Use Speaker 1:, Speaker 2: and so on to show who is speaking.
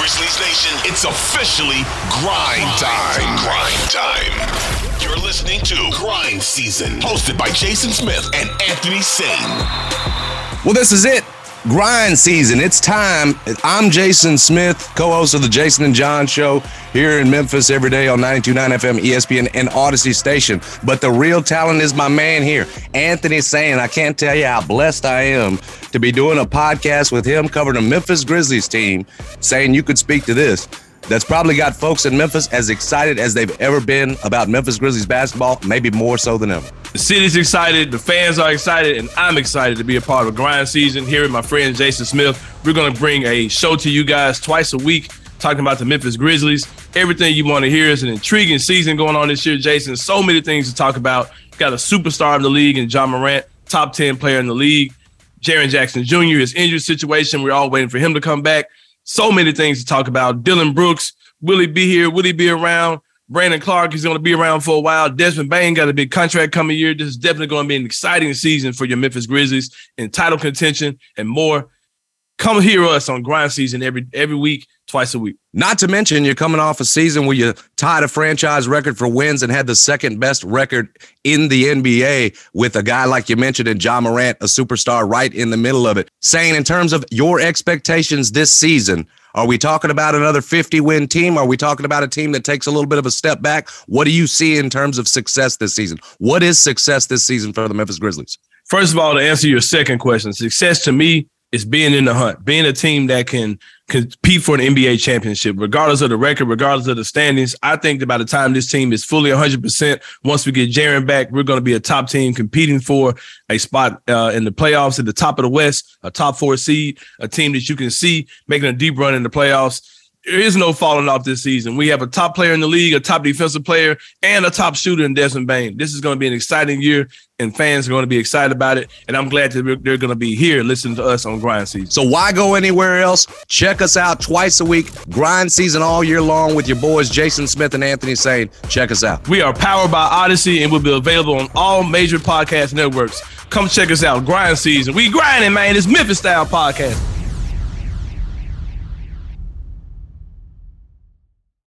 Speaker 1: Grizzlies Nation, it's officially grind time. Grind time. You're listening to Grind Season, hosted by Jason Smith and Anthony Sain.
Speaker 2: Well, this is it. Grind season. It's time. I'm Jason Smith, co host of the Jason and John Show here in Memphis every day on 929 FM, ESPN, and Audacy Station. But the real talent is my man here, Anthony Sain. I can't tell you how blessed I am to be doing a podcast with him covering the Memphis Grizzlies team, Sain you could speak to this that's probably got folks in Memphis as excited as they've ever been about Memphis Grizzlies basketball, maybe more so than ever.
Speaker 3: The city's excited, the fans are excited, and I'm excited to be a part of grind season here with my friend Jason Smith. We're going to bring a show to you guys twice a week talking about the Memphis Grizzlies. Everything you want to hear is an intriguing season going on this year, Jason. So many things to talk about. Got a superstar in the league and Ja Morant, top 10 player in the league. Jaren Jackson Jr., his injury situation. We're all waiting for him to come back. So many things to talk about. Dillon Brooks, will he be here? Will he be around? Brandon Clarke is going to be around for a while. Desmond Bane got a big contract coming year. This is definitely going to be an exciting season for your Memphis Grizzlies in title contention and more. Come hear us on grind season every every week, twice a week.
Speaker 2: Not to mention, you're coming off a season where you tied a franchise record for wins and had the second best record in the NBA with a guy like you mentioned in Ja Morant, a superstar right in the middle of it. Sain in terms of your expectations this season, are we talking about another 50 win team? Are we talking about a team that takes a little bit of a step back? What do you see in terms of success this season? What is success this season for the Memphis Grizzlies?
Speaker 3: First of all, to answer your second question, success to me is being in the hunt, being a team that can compete for an NBA championship, regardless of the record, regardless of the standings. I think that by the time this team is fully 100%, once we get Jaren back, we're going to be a top team competing for a spot uh, in the playoffs at the top of the West, a top four seed, a team that you can see making a deep run in the playoffs there is no falling off this season. We have a top player in the league, a top defensive player, and a top shooter in Desmond Bane. This is going to be an exciting year, and fans are going to be excited about it. And I'm glad that they're going to be here listening to us on Grind Season.
Speaker 2: So why go anywhere else? Check us out twice a week, Grind Season all year long with your boys Jason Smith and Anthony Sain. Check us out.
Speaker 3: We are powered by Audacy, and we'll be available on all major podcast networks. Come check us out, Grind Season. We grinding, man. It's Memphis Style Podcast.